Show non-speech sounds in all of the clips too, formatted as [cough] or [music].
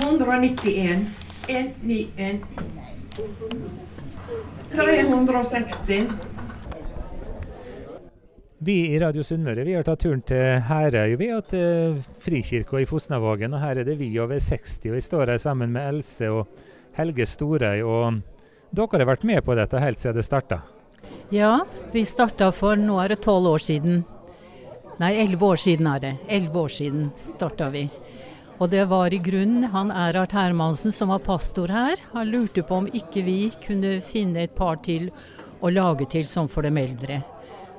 191. 191. 360. Vi i Radio Sunnmøre vi har tatt turen til Herøy. Vi har til Frikirka i Fosnavågen. og Her er det vi over 60. og Vi står her sammen med Else og Helge Storøy. og Dere har vært med på dette helt siden det starta? Ja, vi starta for nå er det tolv år siden. Nei, elleve år siden er det. Elleve år siden starta vi. Og det var i grunnen han Erhard Hermansen som var pastor her. Han lurte på om ikke vi kunne finne et par til å lage til som for dem eldre.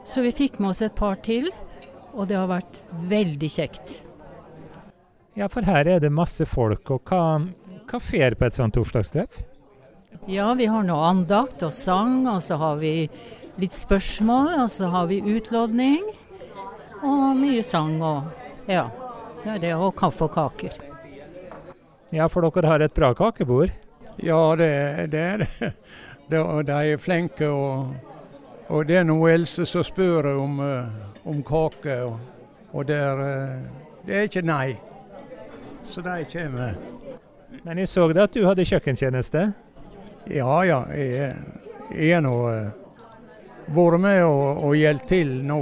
Så vi fikk med oss et par til, og det har vært veldig kjekt. Ja, for her er det masse folk. Og hva, hva skjer på et sånt torsdagstreff? Ja, vi har nå andakt og sang, og så har vi litt spørsmål, og så har vi utlodning. Og mye sang og ja. Det er det, og kaffe og kaker. Ja, for dere har et bra kakebord? Ja, det, det er det. De, er flinke, og, og det er noe Else som spør om, eh, om kake. Og, og det, er, eh, det er ikke nei. Så de kommer. Men jeg så da at du hadde kjøkkentjeneste? Ja ja, jeg, jeg er nå uh, vært med og, og hjulpet til nå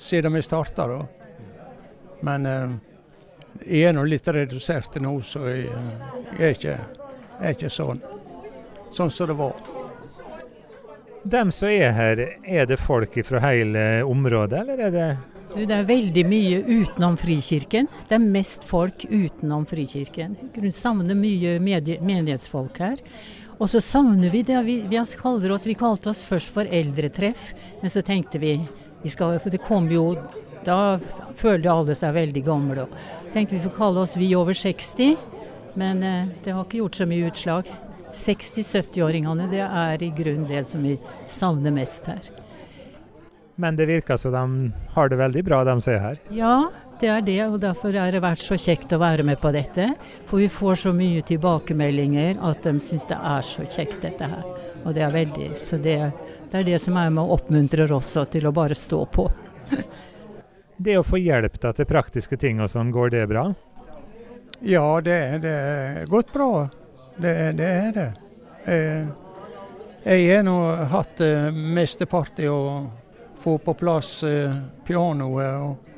siden vi starta. Men uh, jeg er nå litt redusert nå, så jeg, jeg, er ikke, er ikke, sånn sånn som det var. Dem som er her, er det folk fra hele området, eller er det du, Det er veldig mye utenom Frikirken. Det er mest folk utenom Frikirken. Vi savner mye menighetsfolk her. Og så savner vi det. Vi, vi, oss, vi, kalte oss først for eldretreff, men så tenkte vi, vi skal, for det kom jo da følte alle seg veldig gamle. Tenkte vi får kalle oss Vi over 60, men eh, det har ikke gjort så mye utslag. 60-70-åringene det er i grunnen det som vi savner mest her. Men det virker som de har det veldig bra, de som er her? Ja, det er det. Og derfor har det vært så kjekt å være med på dette. For vi får så mye tilbakemeldinger at de syns det er så kjekt dette her. Og det er veldig Så det, det er det som er med og oppmuntrer oss til å bare stå på. [laughs] Det å få hjelp til praktiske ting og sånn, går det bra? Ja, det, er gått bra. Det, det er det. Jeg, jeg har nå hatt uh, mesteparten å få på plass uh, pianoet og,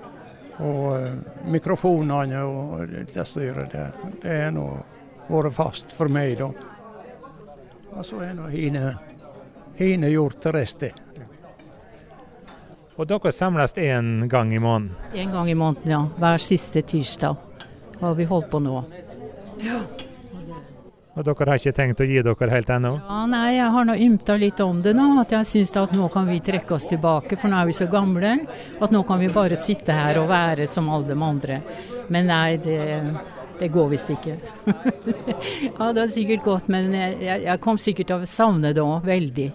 og mikrofonene og det styret. Det, det har nå vært fast for meg, da. Og så har nå Hine gjort resten. Og dere samles én gang i måneden? En gang i måneden, ja. Hver siste tirsdag har vi holdt på nå. Ja. Og dere har ikke tenkt å gi dere helt ennå? Ja, nei, jeg har nå ymta litt om det nå. At jeg syns at nå kan vi trekke oss tilbake, for nå er vi så gamle. At nå kan vi bare sitte her og være som alle de andre. Men nei, det, det går visst ikke. [laughs] ja, det har sikkert gått, men jeg, jeg kom sikkert til å savne det òg, veldig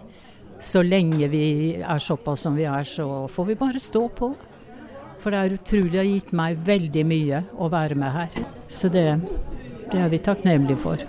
så lenge vi er såpass som vi er, så får vi bare stå på. For det er utrolig, det har gitt meg veldig mye å være med her. Så det, det er vi takknemlige for.